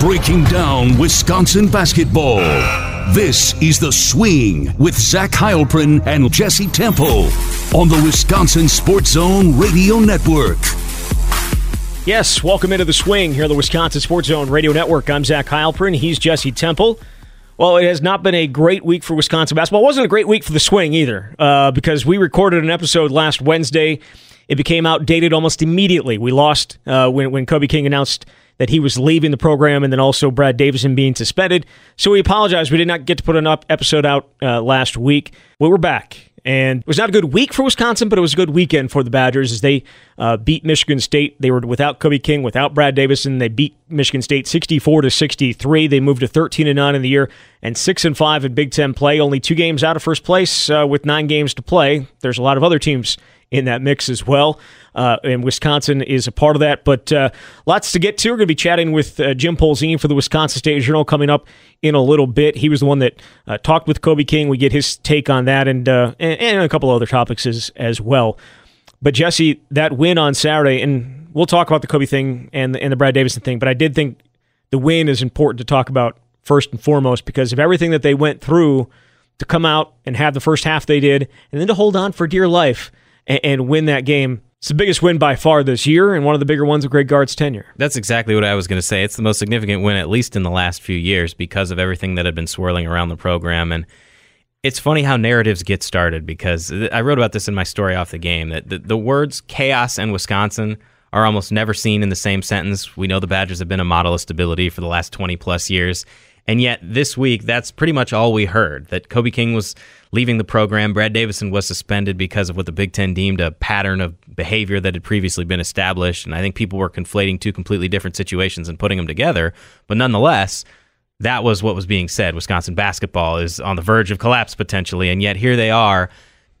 breaking down Wisconsin basketball. This is The Swing with Zach Heilprin and Jesse Temple on the Wisconsin Sports Zone Radio Network. Yes, welcome into The Swing here on the Wisconsin Sports Zone Radio Network. I'm Zach Heilprin. He's Jesse Temple. Well, it has not been a great week for Wisconsin basketball. It wasn't a great week for the swing either, uh, because we recorded an episode last Wednesday. It became outdated almost immediately. We lost uh, when, when Kobe King announced that he was leaving the program and then also Brad Davison being suspended. So we apologize. We did not get to put an episode out uh, last week. We're back. And it was not a good week for Wisconsin, but it was a good weekend for the Badgers as they uh, beat Michigan State. They were without Kobe King, without Brad Davison. They beat Michigan State 64 to 63. They moved to 13 and 9 in the year and 6 and 5 in Big Ten play. Only two games out of first place uh, with nine games to play. There's a lot of other teams in that mix as well. Uh, and Wisconsin is a part of that. But uh, lots to get to. We're going to be chatting with uh, Jim Polzin for the Wisconsin State Journal coming up in a little bit. He was the one that uh, talked with Kobe King. We get his take on that and, uh, and, and a couple other topics as, as well. But Jesse, that win on Saturday, and we'll talk about the Kobe thing and the, and the Brad Davison thing, but I did think the win is important to talk about first and foremost because of everything that they went through to come out and have the first half they did, and then to hold on for dear life and, and win that game. It's the biggest win by far this year, and one of the bigger ones of Greg Gard's tenure. That's exactly what I was going to say. It's the most significant win, at least in the last few years, because of everything that had been swirling around the program. And it's funny how narratives get started because I wrote about this in my story off the game that the, the words chaos and Wisconsin are almost never seen in the same sentence. We know the Badgers have been a model of stability for the last 20 plus years. And yet this week, that's pretty much all we heard that Kobe King was leaving the program. Brad Davison was suspended because of what the Big Ten deemed a pattern of behavior that had previously been established. And I think people were conflating two completely different situations and putting them together. But nonetheless, that was what was being said. Wisconsin basketball is on the verge of collapse potentially. And yet here they are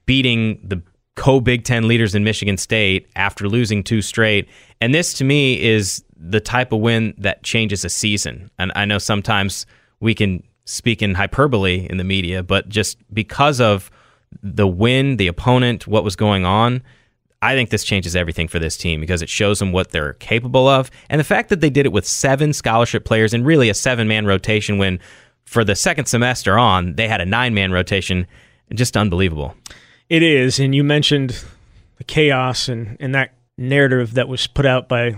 beating the co Big Ten leaders in Michigan State after losing two straight. And this to me is the type of win that changes a season. And I know sometimes we can speak in hyperbole in the media, but just because of the win, the opponent, what was going on, I think this changes everything for this team because it shows them what they're capable of. And the fact that they did it with seven scholarship players and really a seven man rotation when for the second semester on, they had a nine man rotation, just unbelievable. It is. And you mentioned the chaos and, and that narrative that was put out by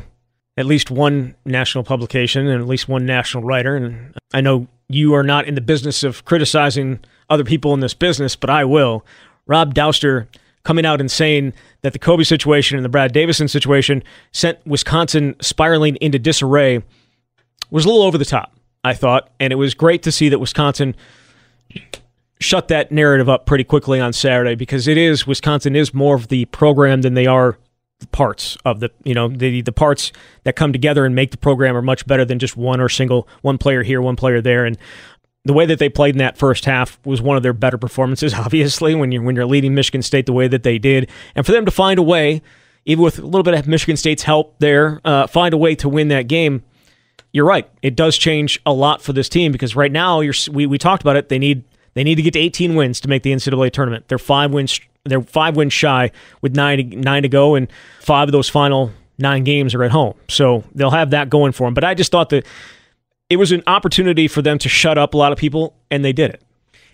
at least one national publication and at least one national writer. And I know you are not in the business of criticizing other people in this business, but I will. Rob Dauster coming out and saying that the Kobe situation and the Brad Davison situation sent Wisconsin spiraling into disarray was a little over the top, I thought. And it was great to see that Wisconsin shut that narrative up pretty quickly on Saturday because it is, Wisconsin is more of the program than they are parts of the you know the the parts that come together and make the program are much better than just one or single one player here one player there. And the way that they played in that first half was one of their better performances obviously when you're when you're leading Michigan State the way that they did. And for them to find a way even with a little bit of Michigan State's help there uh, find a way to win that game you're right. It does change a lot for this team because right now you're we, we talked about it. They need they need to get to 18 wins to make the NCAA tournament. They're five wins they're five wins shy with nine to, nine to go, and five of those final nine games are at home. So they'll have that going for them. But I just thought that it was an opportunity for them to shut up a lot of people, and they did it.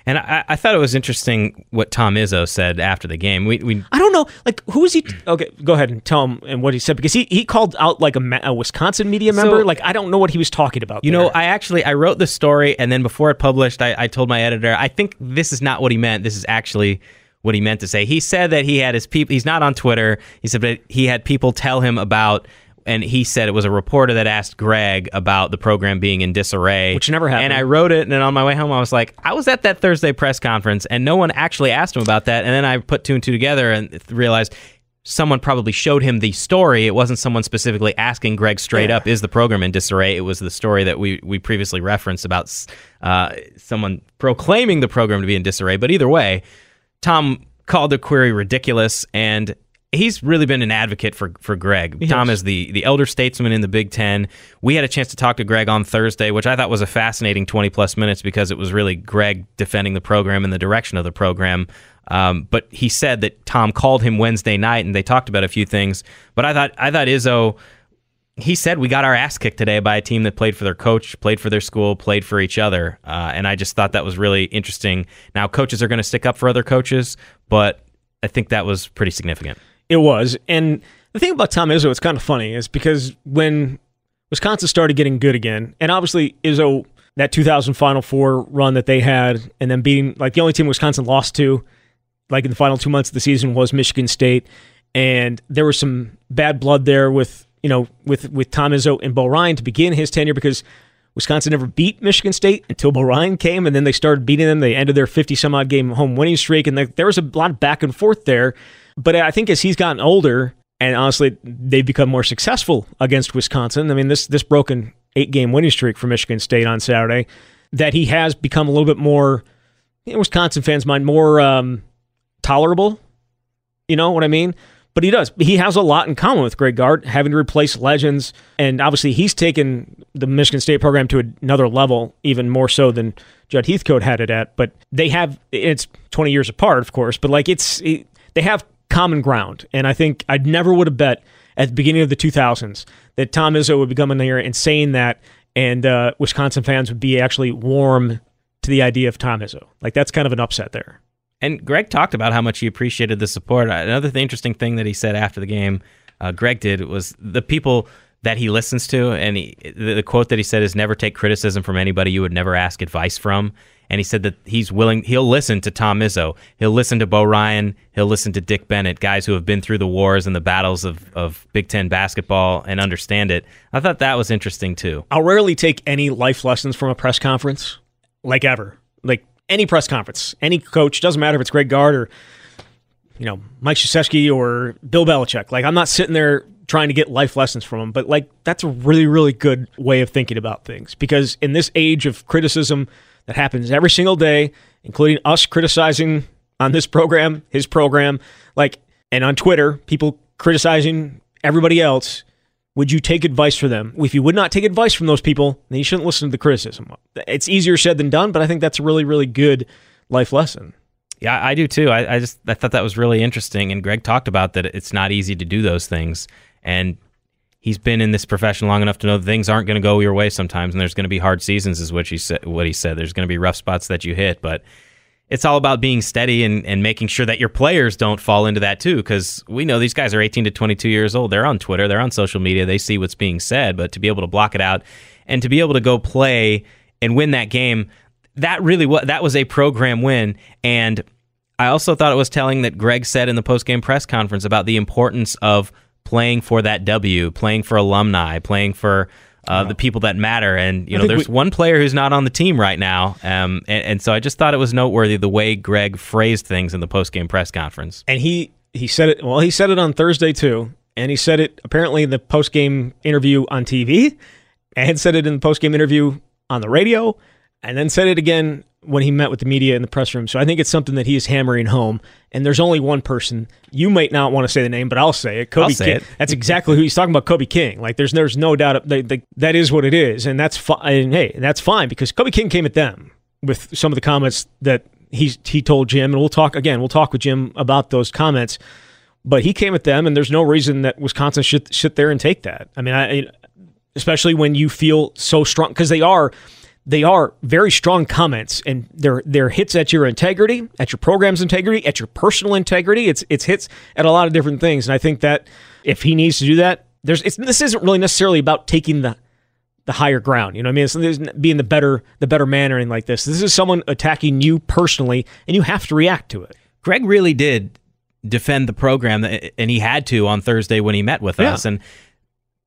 And I, I, thought it was interesting what Tom Izzo said after the game. We, we I don't know, like who is he? Okay, go ahead and tell him and what he said because he, he called out like a, a Wisconsin media member. So, like I don't know what he was talking about. You there. know, I actually I wrote the story and then before it published, I, I told my editor I think this is not what he meant. This is actually what he meant to say. He said that he had his people. He's not on Twitter. He said that he had people tell him about. And he said it was a reporter that asked Greg about the program being in disarray, which never happened. And I wrote it, and then on my way home, I was like, I was at that Thursday press conference, and no one actually asked him about that. And then I put two and two together and realized someone probably showed him the story. It wasn't someone specifically asking Greg straight yeah. up, "Is the program in disarray?" It was the story that we we previously referenced about uh, someone proclaiming the program to be in disarray. But either way, Tom called the query ridiculous, and he's really been an advocate for for Greg. Yes. Tom is the the elder statesman in the Big Ten. We had a chance to talk to Greg on Thursday, which I thought was a fascinating twenty plus minutes because it was really Greg defending the program and the direction of the program. Um, but he said that Tom called him Wednesday night and they talked about a few things. But I thought I thought Izzo he said we got our ass kicked today by a team that played for their coach, played for their school, played for each other, uh, and I just thought that was really interesting. Now coaches are going to stick up for other coaches, but I think that was pretty significant. It was, and the thing about Tom Izzo, it's kind of funny, is because when Wisconsin started getting good again, and obviously Izzo that 2000 Final Four run that they had, and then being like the only team Wisconsin lost to, like in the final two months of the season, was Michigan State, and there was some bad blood there with you know with with Tom Izzo and Bo Ryan to begin his tenure because Wisconsin never beat Michigan State until Bo Ryan came, and then they started beating them. They ended their 50 some odd game home winning streak, and there was a lot of back and forth there. But I think as he's gotten older, and honestly, they've become more successful against Wisconsin. I mean, this this broken eight game winning streak for Michigan State on Saturday, that he has become a little bit more, in Wisconsin fans' mind, more um, tolerable. You know what I mean? But he does. He has a lot in common with Greg Gard, having to replace legends. And obviously, he's taken the Michigan State program to another level, even more so than Judd Heathcote had it at. But they have, it's 20 years apart, of course, but like it's, it, they have common ground. And I think I never would have bet at the beginning of the 2000s that Tom Izzo would be coming here and saying that, and uh, Wisconsin fans would be actually warm to the idea of Tom Izzo. Like that's kind of an upset there. And Greg talked about how much he appreciated the support. Another interesting thing that he said after the game, uh, Greg did was the people that he listens to, and he, the, the, quote that he said is "Never take criticism from anybody you would never ask advice from." And he said that he's willing, he'll listen to Tom Izzo, he'll listen to Bo Ryan, he'll listen to Dick Bennett, guys who have been through the wars and the battles of, of Big Ten basketball and understand it. I thought that was interesting too. I'll rarely take any life lessons from a press conference, like ever. Like any press conference, any coach, doesn't matter if it's Greg Gard or you know Mike Krzyzewski or Bill Belichick. Like I'm not sitting there trying to get life lessons from them, but like that's a really really good way of thinking about things because in this age of criticism that happens every single day, including us criticizing on this program, his program, like and on Twitter, people criticizing everybody else would you take advice from them? If you would not take advice from those people, then you shouldn't listen to the criticism. It's easier said than done, but I think that's a really, really good life lesson. Yeah, I do too. I, I just I thought that was really interesting, and Greg talked about that it's not easy to do those things, and he's been in this profession long enough to know things aren't going to go your way sometimes, and there's going to be hard seasons, is what he said. What he said. There's going to be rough spots that you hit, but it's all about being steady and, and making sure that your players don't fall into that too. Because we know these guys are 18 to 22 years old. They're on Twitter, they're on social media, they see what's being said. But to be able to block it out and to be able to go play and win that game, that really was that was a program win. And I also thought it was telling that Greg said in the post game press conference about the importance of playing for that W, playing for alumni, playing for uh, the people that matter. And you know, there's we, one player who's not on the team right now, um, and, and, so I just thought it was noteworthy the way Greg phrased things in the post game press conference. And he he said it well. He said it on Thursday too, and he said it apparently in the post game interview on TV, and said it in the post game interview on the radio, and then said it again when he met with the media in the press room. So I think it's something that he is hammering home. And there's only one person. You might not want to say the name, but I'll say it. Kobe say King. It. That's exactly who he's talking about. Kobe King. Like there's there's no doubt that, that is what it is, and that's fine. And hey, that's fine because Kobe King came at them with some of the comments that he's he told Jim, and we'll talk again. We'll talk with Jim about those comments. But he came at them, and there's no reason that Wisconsin should sit there and take that. I mean, I, especially when you feel so strong because they are they are very strong comments and they're they're hits at your integrity, at your program's integrity, at your personal integrity. It's it's hits at a lot of different things. And I think that if he needs to do that, there's this isn't really necessarily about taking the the higher ground. You know what I mean? It's being the better the better man or anything like this. This is someone attacking you personally, and you have to react to it. Greg really did defend the program, uh, and he had to on Thursday when he met with yeah. us. And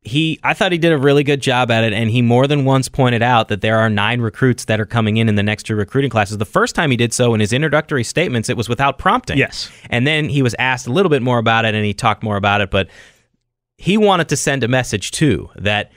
he I thought he did a really good job at it and he more than once pointed out that there are nine recruits that are coming in in the next two recruiting classes. The first time he did so in his introductory statements it was without prompting. Yes. And then he was asked a little bit more about it and he talked more about it but he wanted to send a message too that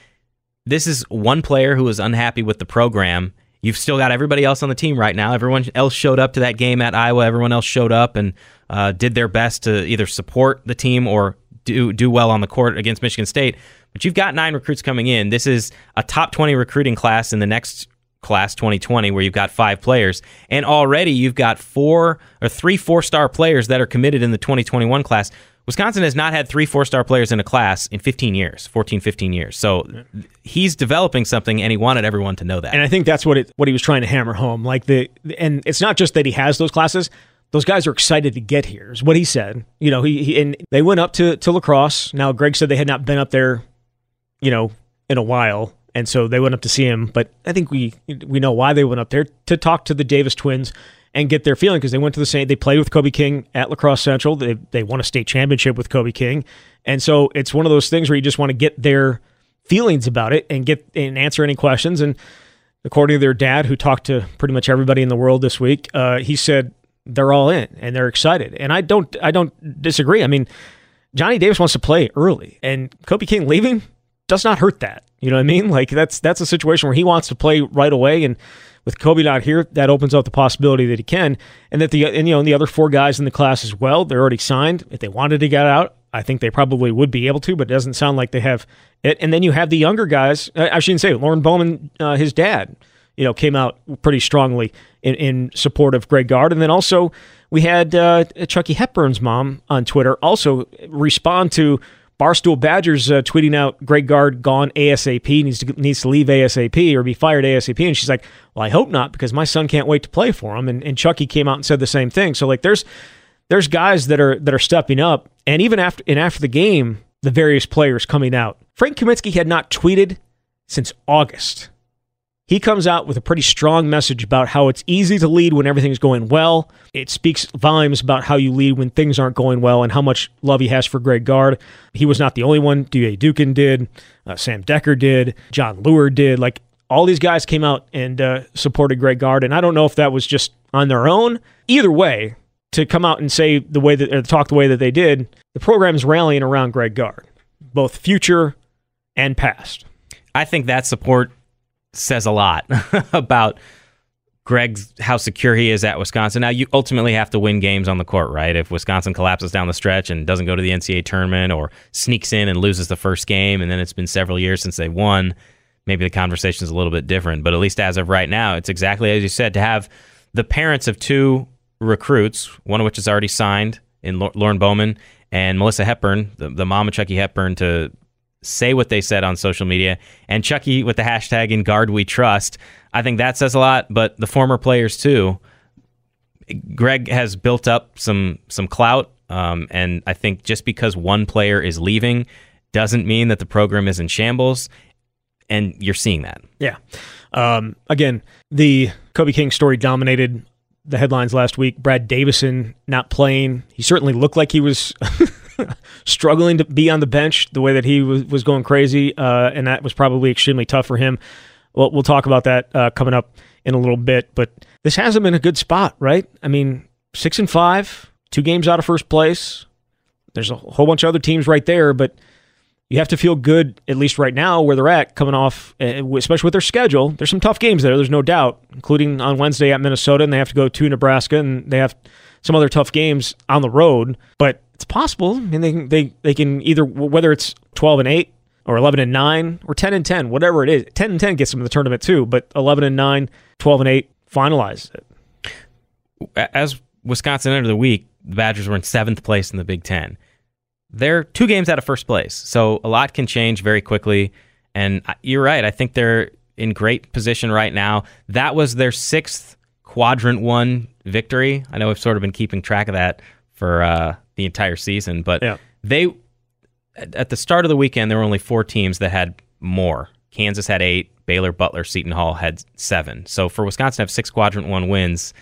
this is one player who was unhappy with the program. You've still got everybody else on the team right now. Everyone else showed up to that game at Iowa. Everyone else showed up and uh, did their best to either support the team or do do well on the court against Michigan State. But you've got nine recruits coming in. This is a top 20 recruiting class in the next class 2020 where you've got five players and already you've got four or three four star players that are committed in the 2021 class Wisconsin has not had three four star players in a class in 15 years, 14, 15 years. So he's developing something, and he wanted everyone to know that. And I think that's what it, what he was trying to hammer home. Like the and it's not just that he has those classes; those guys are excited to get here. Is what he said. You know, he, he and they went up to to La Crosse. Now Greg said they had not been up there, you know, in a while, and so they went up to see him. But I think we we know why they went up there to talk to the Davis twins and get their feeling because they went to the same. They played with Kobe King at La Crosse Central. They they won a state championship with Kobe King, and so it's one of those things where you just want to get their feelings about it and get and answer any questions. And according to their dad, who talked to pretty much everybody in the world this week, uh, he said they're all in and they're excited. And I don't I don't disagree. I mean, Johnny Davis wants to play early, and Kobe King leaving does not hurt that. You know what I mean? Like that's that's a situation where he wants to play right away and with Kobe not here, that opens up the possibility that he can, and that the and you know and the other four guys in the class as well. They're already signed. If they wanted to get out, I think they probably would be able to, but it doesn't sound like they have it. And then you have the younger guys. I shouldn't say Lorne Bowman, uh, his dad, you know, came out pretty strongly in, in support of Greg Gard, and then also we had uh, Chucky Hepburn's mom on Twitter also respond to Barstool Badgers uh, tweeting out Greg Gard gone ASAP needs to needs to leave ASAP or be fired ASAP, and she's like, "Well, I hope not because my son can't wait to play for him." And, and Chucky came out and said the same thing. So like, there's there's guys that are that are stepping up, and even after and after the game, the various players coming out. Frank Kaminsky had not tweeted since August he comes out with a pretty strong message about how it's easy to lead when everything's going well. It speaks volumes about how you lead when things aren't going well and how much love he has for Greg Gard. He was not the only one. Duje Dukan did, uh, Sam Dekker did, Jon Leuer did. Like all these guys came out and uh, supported Greg Gard. And I don't know if that was just on their own. Either way, to come out and say the way that, or talk the way that they did, the program is rallying around Greg Gard, both future and past. I think that support says a lot about Greg's how secure he is at Wisconsin. Now you ultimately have to win games on the court, right? If Wisconsin collapses down the stretch and doesn't go to the NCAA tournament or sneaks in and loses the first game, and then it's been several years since they won, maybe the conversation is a little bit different. But at least as of right now, it's exactly as you said to have the parents of two recruits, one of which is already signed in Lorne Bowman and Melissa Hepburn, the, the mom of Chucky Hepburn, to say what they said on social media, and Chucky with the hashtag in Gard we trust. I think that says a lot, but the former players too. Greg has built up some some clout, um, and I think just because one player is leaving doesn't mean that the program is in shambles, and you're seeing that. Yeah. Um, again, the Kobe King story dominated the headlines last week. Brad Davison not playing. He certainly looked like he was struggling to be on the bench the way that he was, was going crazy, uh, and that was probably extremely tough for him. Well, we'll talk about that uh, coming up in a little bit, but this hasn't been a good spot, right? I mean, six and five, two games out of first place. There's a whole bunch of other teams right there, but you have to feel good, at least right now, where they're at, coming off, uh, especially with their schedule. There's some tough games there, there's no doubt, including on Wednesday at Minnesota, and they have to go to Nebraska, and they have some other tough games on the road. But it's possible. I mean, they they they can either whether it's twelve and eight or eleven and nine or ten and ten, whatever it is. Ten and ten gets them in the tournament too, but eleven and 9, 12 and eight finalize it. As Wisconsin entered the week, the Badgers were in seventh place in the Big Ten. They're two games out of first place, so a lot can change very quickly. And you're right. I think they're in great position right now. That was their sixth quadrant one victory. I know we've sort of been keeping track of that for uh, the entire season. But yeah. they at the start of the weekend there were only four teams that had more. Kansas had eight. Baylor, Butler, Seton Hall had seven. So for Wisconsin to have six quadrant one wins,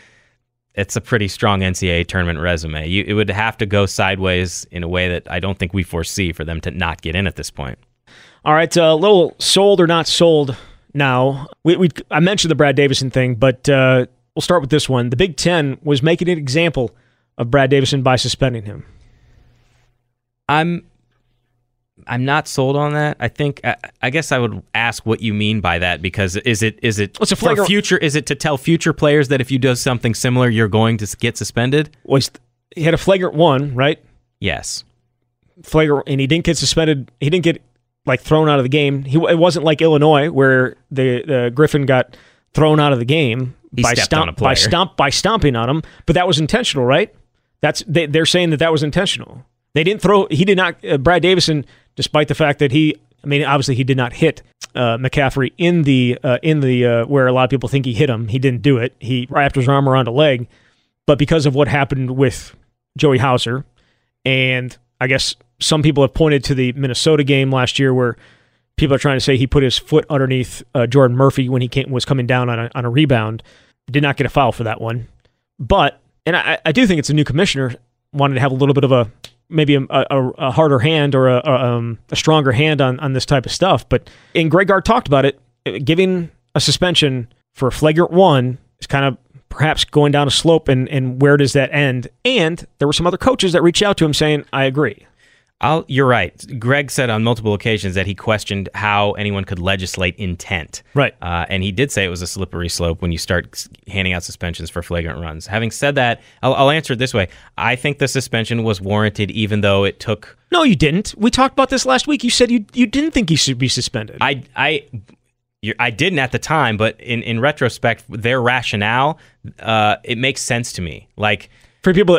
it's a pretty strong NCAA tournament resume. You, it would have to go sideways in a way that I don't think we foresee for them to not get in at this point. All right, a uh, little sold or not sold now. We, we I mentioned the Brad Davison thing, but uh, we'll start with this one. The Big Ten was making an example of Brad Davison by suspending him. I'm I'm not sold on that. I think I, I, guess I would ask what you mean by that because is it is it What's a flagrant- for future is it to tell future players that if you do something similar you're going to get suspended? Was he had a flagrant one, right? Yes. Flagrant and he didn't get suspended. He didn't get like thrown out of the game. He it wasn't like Illinois where the the Griffin got thrown out of the game he by stomp by stomp by stomping on him, but that was intentional, right? That's they, they're saying that that was intentional. They didn't throw. He did not. Uh, Brad Davison, despite the fact that he, I mean, obviously he did not hit uh, McCaffrey in the uh, in the uh, where a lot of people think he hit him. He didn't do it. He wrapped his arm around a leg, but because of what happened with Joey Hauser, and I guess some people have pointed to the Minnesota game last year where people are trying to say he put his foot underneath uh, Jordan Murphy when he came, was coming down on a, on a rebound. Did not get a foul for that one, but and I, I do think it's a new commissioner wanted to have a little bit of a maybe a, a, a harder hand or a, a, um, a, stronger hand on, on this type of stuff. But and Greg Gard talked about it, giving a suspension for a flagrant one is kind of perhaps going down a slope and, and where does that end? And there were some other coaches that reached out to him saying, I agree. I'll, you're right. Greg said on multiple occasions that he questioned how anyone could legislate intent. Right. Uh, and he did say it was a slippery slope when you start handing out suspensions for flagrant runs. Having said that, I'll, I'll answer it this way. I think the suspension was warranted, even though it took. No, you didn't. We talked about this last week. You said you you didn't think he should be suspended. I I I didn't at the time, but in, in retrospect, their rationale, uh, it makes sense to me. Like for people,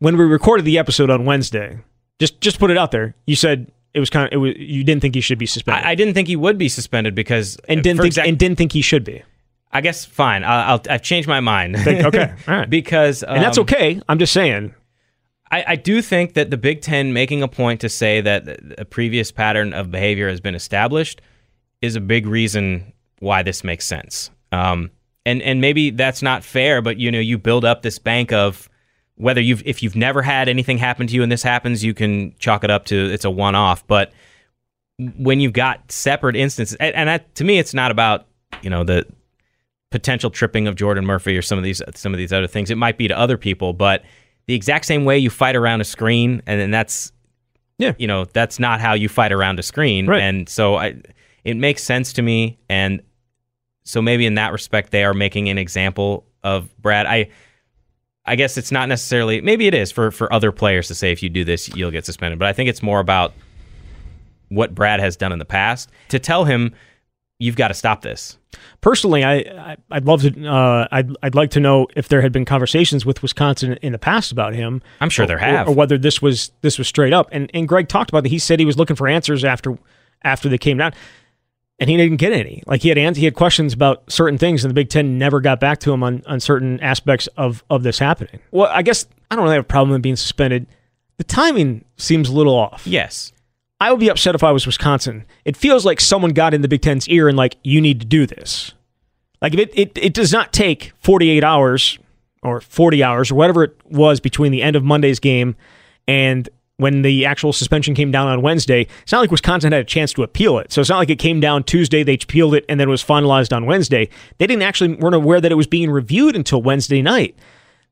when we recorded the episode on Wednesday, just just put it out there. You said it was kind of it was you didn't think he should be suspended. I, I didn't think he would be suspended because and didn't think exact, and didn't think he should be. I guess fine. I'll, i have changed my mind. Think, okay, all right. because um, and that's um, okay. I'm just saying. I, I, do think that the Big Ten making a point to say that a previous pattern of behavior has been established is a big reason why this makes sense. Um, and and maybe that's not fair, but you know, you build up this bank of whether you've if you've never had anything happen to you and this happens, you can chalk it up to it's a one off. But when you've got separate instances, and, and that, to me, it's not about you know the potential tripping of Jordan Murphy or some of these some of these other things. It might be to other people, but the exact same way you fight around a screen, and then that's yeah, you know, that's not how you fight around a screen. Right. And so I, it makes sense to me, and so maybe in that respect, they are making an example of Brad. I I guess it's not necessarily maybe it is for for other players to say if you do this you'll get suspended, but I think it's more about what Brad has done in the past to tell him you've got to stop this. Personally, I, I would love to uh, I'd I'd like to know if there had been conversations with Wisconsin in the past about him. I'm sure or, there have, or, or, whether this was this was straight up. And and Greg talked about that. He said he was looking for answers after after they came down and he didn't get any. Like he had he had questions about certain things, and the Big Ten never got back to him on, on certain aspects of of this happening. Well, I guess I don't really have a problem with being suspended. The timing seems a little off. Yes. I would be upset if I was Wisconsin. It feels like someone got in the Big Ten's ear and like, you need to do this. Like if it, it, it does not take 48 hours or 40 hours or whatever it was between the end of Monday's game and when the actual suspension came down on Wednesday, it's not like Wisconsin had a chance to appeal it. So it's not like it came down Tuesday, they appealed it, and then it was finalized on Wednesday. They didn't actually weren't aware that it was being reviewed until Wednesday night.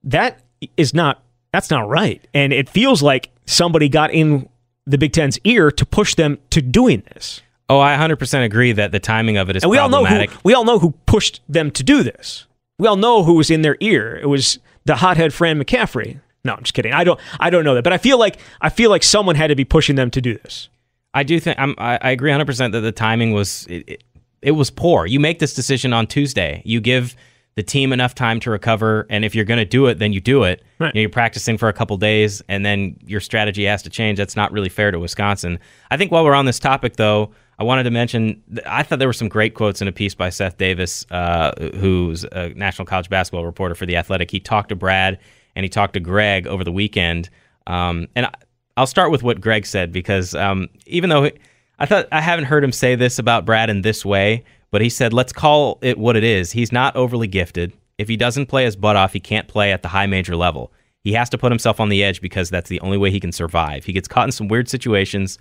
That is not that's not right. And it feels like somebody got in the Big Ten's ear to push them to doing this. Oh, I 100% agree that the timing of it is and we all know who we all know who pushed them to do this. We all know who was in their ear. It was the hothead Fran McCaffrey. No, I'm just kidding. I don't. I don't know that, but I feel like I feel like someone had to be pushing them to do this. I do think I'm, I, I agree 100 percent that the timing was it, it, it, was poor. You make this decision on Tuesday. You give the team enough time to recover, and if you're going to do it, then you do it. Right. You are practicing for a couple days, and then your strategy has to change. That's not really fair to Wisconsin. I think while we're on this topic, though, I wanted to mention I thought there were some great quotes in a piece by Seth Davis, uh, who's a national college basketball reporter for the Athletic. He talked to Brad and he talked to Greg over the weekend. Um, and I'll start with what Greg said because um, even though I thought I haven't heard him say this about Brad in this way, but he said, let's call it what it is. He's not overly gifted. If he doesn't play his butt off, he can't play at the high major level. He has to put himself on the edge because that's the only way he can survive. He gets caught in some weird situations,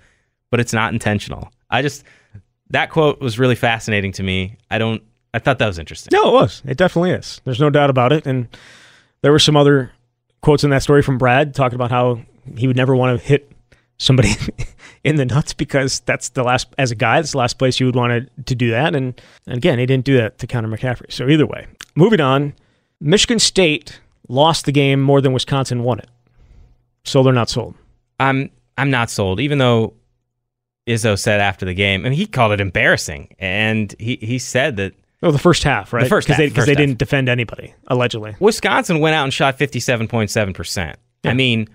but it's not intentional. I just that quote was really fascinating to me. I don't I thought that was interesting. No, it was. It definitely is. There's no doubt about it. And there were some other quotes in that story from Brad talking about how he would never want to hit somebody in the nuts because that's the last as a guy that's the last place you would want to, to do that. And, and again he didn't do that to Connor McCaffrey. So either way moving on Michigan State lost the game more than Wisconsin won it. So they're not sold? I'm I'm not sold even though Izzo said after the game I mean he called it embarrassing. And he he said that Oh, the first half, right? The first half. Because they, they didn't defend anybody, allegedly. Wisconsin went out and shot 57.7%. Yeah. I mean,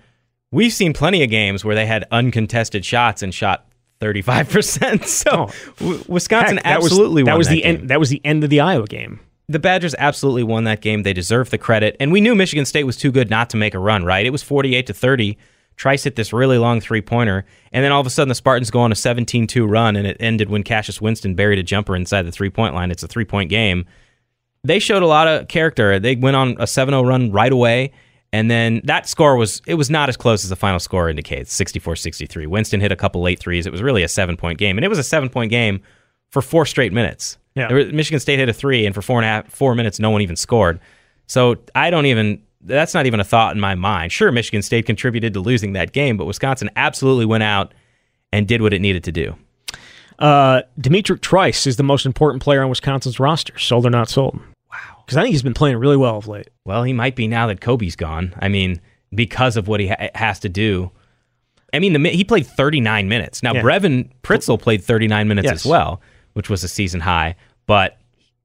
we've seen plenty of games where they had uncontested shots and shot 35%. So oh, Wisconsin Heck, absolutely was, that was that the game. end that was the end of the Iowa game. The Badgers absolutely won that game. They deserve the credit. And we knew Michigan State was too good not to make a run, right? It was 48 to 30. Trice hit this really long three-pointer, and then all of a sudden the Spartans go on a 17-2 run and it ended when Cassius Winston buried a jumper inside the three-point line. It's a three-point game. They showed a lot of character. They went on a 7-0 run right away. And then that score was it was not as close as the final score indicates, 64-63. Winston hit a couple late threes. It was really a seven-point game. And it was a seven-point game for four straight minutes. Yeah. Michigan State hit a three, and for four and a half four minutes, no one even scored. So I don't even that's not even a thought in my mind. Sure, Michigan State contributed to losing that game, but Wisconsin absolutely went out and did what it needed to do. Uh, D'Mitrik Trice is the most important player on Wisconsin's roster. Sold or not sold? Wow. Because I think he's been playing really well of late. Well, he might be now that Kobe's gone. I mean, because of what he ha- has to do. I mean, the, he played 39 minutes. Now, Yeah. Brevin Pritzl played 39 minutes Yes. as well, which was a season high. But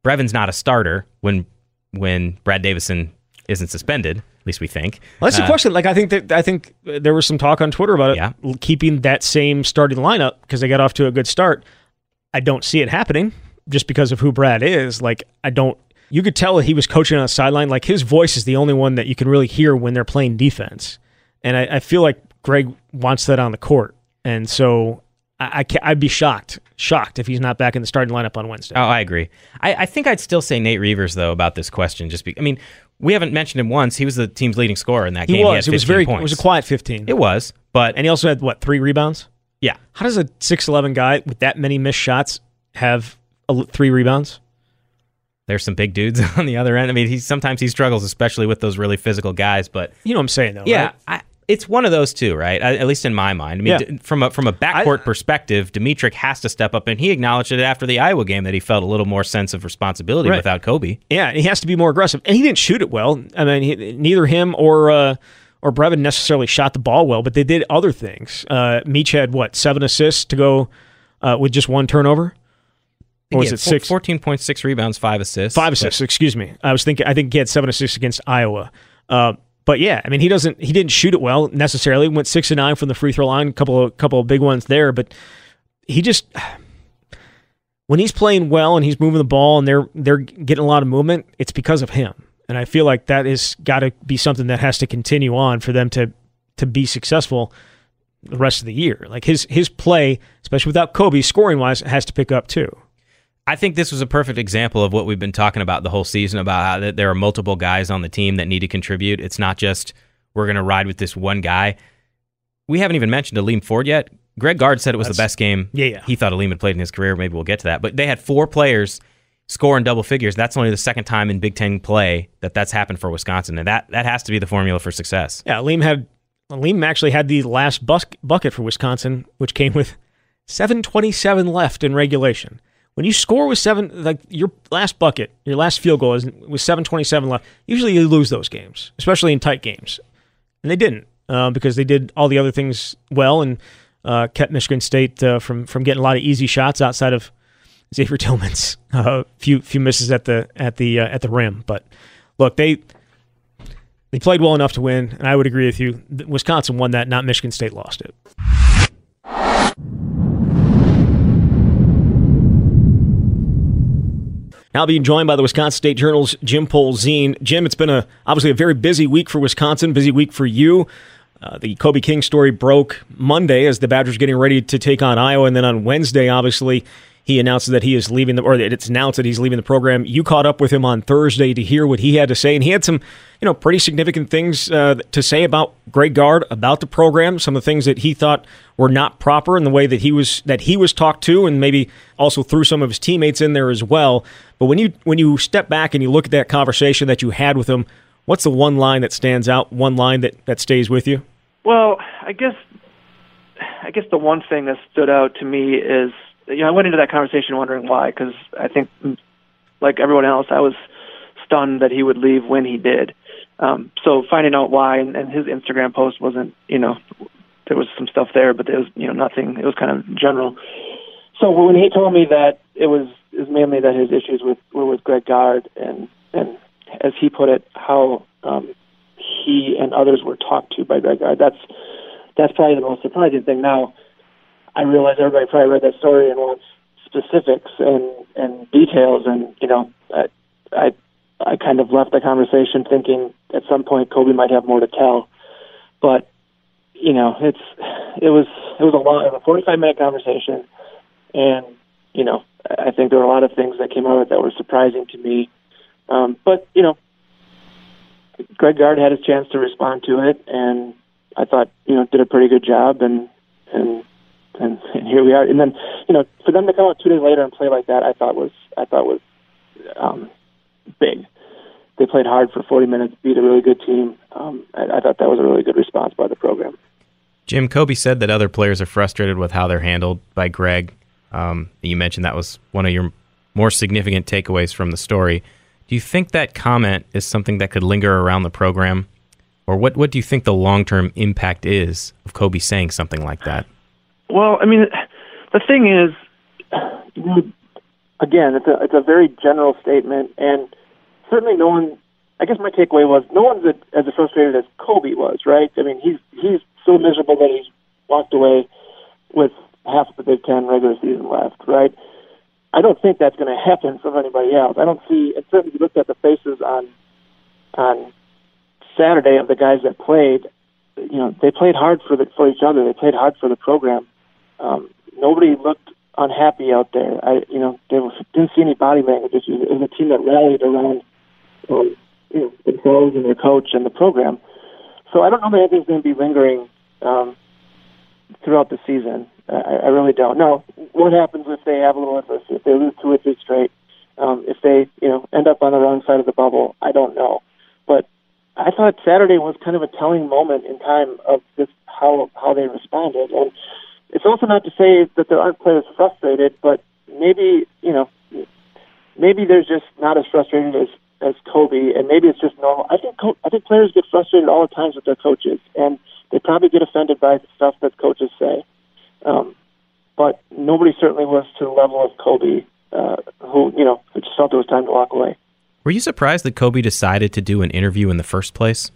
Brevin's not a starter when when Brad Davison isn't suspended. At least we think. Well, that's the Uh, question. Like I think that I think there was some talk on Twitter about it Yeah. keeping that same starting lineup because they got off to a good start. I don't see it happening just because of who Brad is. Like I don't. You could tell he was coaching on the sideline. Like his voice is the only one that you can really hear when they're playing defense, and I, I feel like Greg wants that on the court. And so I, I I'd be shocked, shocked if he's not back in the starting lineup on Wednesday. Oh, I agree. I, I think I'd still say Nate Reuvers though about this question. Just be, I mean, we haven't mentioned him once. He was the team's leading scorer in that he game. was. had it was very. Points. It was a quiet fifteen. It was, but and he also had what three rebounds? yeah, How does a six eleven guy with that many missed shots have a, three rebounds? there's some big dudes on the other end. I mean, he sometimes he struggles, especially with those really physical guys. But You know what I'm saying, though. yeah, right? I, it's one of those two, right? At least in my mind. I mean, Yeah. d- from a from a backcourt perspective, D'Mitrik has to step up, and he acknowledged it after the Iowa game that he felt a little more sense of responsibility Right. without Kobe. yeah. He has to be more aggressive, and he didn't shoot it well. I mean, he, neither him or uh, or Brevin necessarily shot the ball well, but they did other things. Uh, Meach had what seven assists to go uh, with just one turnover. Or was it six? 14.6 rebounds, five assists. Five assists. Excuse me. I was thinking. I think he had seven assists against Iowa. Uh, but yeah, I mean, he doesn't. He didn't shoot it well necessarily. Went six and nine from the free throw line. Couple of couple of big ones there, but he just when he's playing well and he's moving the ball and they're they're getting a lot of movement, it's because of him. And I feel like that is got to be something that has to continue on for them to to be successful the rest of the year. Like his his play, especially without Kobe, scoring wise, has to pick up too. I think this was a perfect example of what we've been talking about the whole season about how that there are multiple guys on the team that need to contribute. It's not just we're going to ride with this one guy. We haven't even mentioned Aleem Ford yet. Greg Gard said it was the best game Yeah, yeah. he thought Aleem had played in his career. Maybe we'll get to that. But they had four players score in double figures. That's only the second time in Big Ten play that that's happened for Wisconsin, and that that has to be the formula for success. Yeah, Aleem had Aleem actually had the last bus, bucket for Wisconsin, which came with 7:27 left in regulation. When you score with seven, like your last bucket, your last field goal is with 7:27 left. Usually you lose those games, especially in tight games, and they didn't uh, because they did all the other things well and uh, kept Michigan State uh, from from getting a lot of easy shots outside of Xavier Tillman's uh, few few misses at the at the uh, at the rim. But look, they they played well enough to win, and I would agree with you. Wisconsin won that, not Michigan State lost it. Now being joined by the Wisconsin State Journal's Jim Polzin. Jim, it's been a obviously a very busy week for Wisconsin, busy week for you. Uh, the Kobe King story broke Monday as the Badgers getting ready to take on Iowa, and then on Wednesday, obviously, he announced that he is leaving the, or it's announced that he's leaving the program. You caught up with him on Thursday to hear what he had to say, and he had some, you know, pretty significant things uh, to say about Greg Gard, about the program, some of the things that he thought were not proper in the way that he was that he was talked to, and maybe also threw some of his teammates in there as well. But when you when you step back and you look at that conversation that you had with him, what's the one line that stands out? One line that that stays with you? Well, I guess I guess the one thing that stood out to me is you know I went into that conversation wondering why because I think mm, like everyone else I was stunned that he would leave when he did. Um, so finding out why and, and his Instagram post wasn't you know there was some stuff there but there was you know nothing it was kind of general. So when he told me that it was it mainly that his issues with were with Greg Gard and and as he put it how um, he and others were talked to by Greg Gard. That's that's probably the most surprising thing. Now, I realize everybody probably read that story and wants specifics and and details, and you know, I I, I kind of left the conversation thinking at some point Kobe might have more to tell, but you know, it's it was it was a long, it was a 45 minute conversation, and you know, I think there were a lot of things that came out of it that were surprising to me. Um, but you know, Greg Gard had his chance to respond to it, and I thought you know did a pretty good job, and and and, and here we are. And then you know for them to come out two days later and play like that, I thought was I thought was um, big. They played hard for 40 minutes, beat a really good team. Um, I, I thought that was a really good response by the program. Jim Kobe said that other players are frustrated with how they're handled by Greg. Um, you mentioned that was one of your more significant takeaways from the story. Do you think that comment is something that could linger around the program? Or what, what do you think the long term impact is of Kobe saying something like that? Well, I mean, the thing is, again, it's a, it's a very general statement, and certainly no one, I guess my takeaway was no one's as frustrated as Kobe was, right? I mean, he's, he's so miserable that he's walked away with half the Big Ten regular season left, right? I don't think that's going to happen for anybody else. I don't see. And certainly, if you looked at the faces on on Saturday of the guys that played, you know, they played hard for the for each other. They played hard for the program. Um, nobody looked unhappy out there. I, you know, there was, didn't see any body language. Was, it was a team that rallied around, um, you know, themselves and their coach and the program. So I don't know that anything's going to be lingering um, throughout the season. I, I really don't. Now, what happens if they have a little adversity? If they lose two or three straight? Um, if they, you know, end up on the wrong side of the bubble? I don't know. But I thought Saturday was kind of a telling moment in time of just how how they responded. And it's also not to say that there aren't players frustrated, but maybe you know, maybe they're just not as frustrated as as Kobe, and maybe it's just normal. I think I think players get frustrated all the times with their coaches, and they probably get offended by the stuff that coaches say. Um, but nobody certainly was to the level of Kobe, uh, who you know who just felt it was time to walk away. Were you surprised that Kobe decided to do an interview in the first place?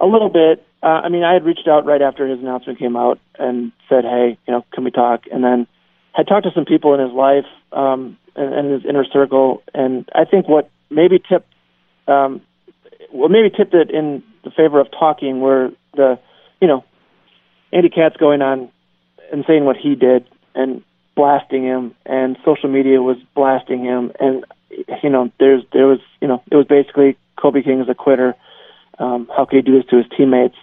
A little bit. Uh, I mean, I had reached out right after his announcement came out and said, "Hey, you know, can we talk?" And then had talked to some people in his life um, and, and his inner circle, and I think what maybe tipped, um, what maybe tipped it in the favor of talking were the, you know, Andy Katz going on and saying what he did and blasting him, and social media was blasting him, and you know, there's there was you know, it was basically Kobe King is a quitter. Um, how could he do this to his teammates?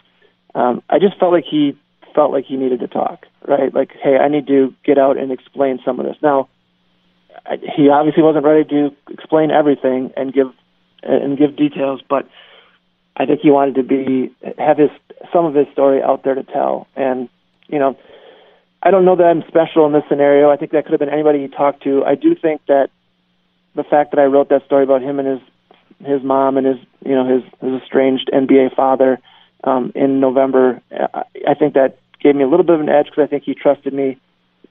Um, I just felt like he felt like he needed to talk, right? Like, hey, I need to get out and explain some of this. Now, I, he obviously wasn't ready to explain everything and give and give details, but I think he wanted to be have his some of his story out there to tell. And you know, I don't know that I'm special in this scenario. I think that could have been anybody he talked to. I do think that the fact that I wrote that story about him and his his mom and his you know his his estranged NBA father um, in November, I, I think that gave me a little bit of an edge because I think he trusted me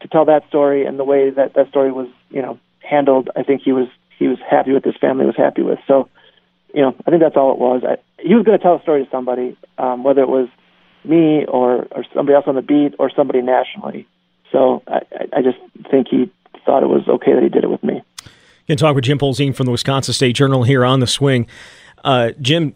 to tell that story and the way that that story was you know handled. I think he was he was happy with his family was happy with. So you know I think that's all it was. I, he was going to tell a story to somebody, um, whether it was me or or somebody else on the beat or somebody nationally. So I, I just think he thought it was okay that he did it with me. Can talk with Jim Polzin from the Wisconsin State Journal here on the swing. Uh, Jim,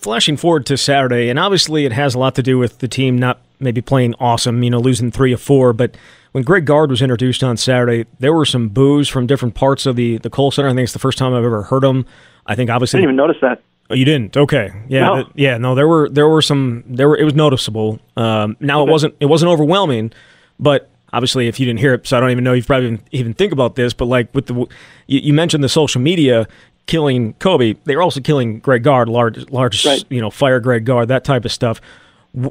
flashing forward to Saturday, and obviously it has a lot to do with the team not maybe playing awesome, you know, losing three of four. But when Greg Gard was introduced on Saturday, there were some boos from different parts of the the Kohl Center. I think it's the first time I've ever heard them. I think obviously I didn't even notice that. Oh, you didn't? Okay. Yeah. No. th- yeah. No, there were there were some there were it was noticeable. Um, now it wasn't it wasn't overwhelming, but obviously if you didn't hear it, so I don't even know if you probably even, even think about this. But like with the you, you mentioned the social media killing Kobe, they were also killing Greg Gard, large large Right. you know fire Greg Gard, that type of stuff.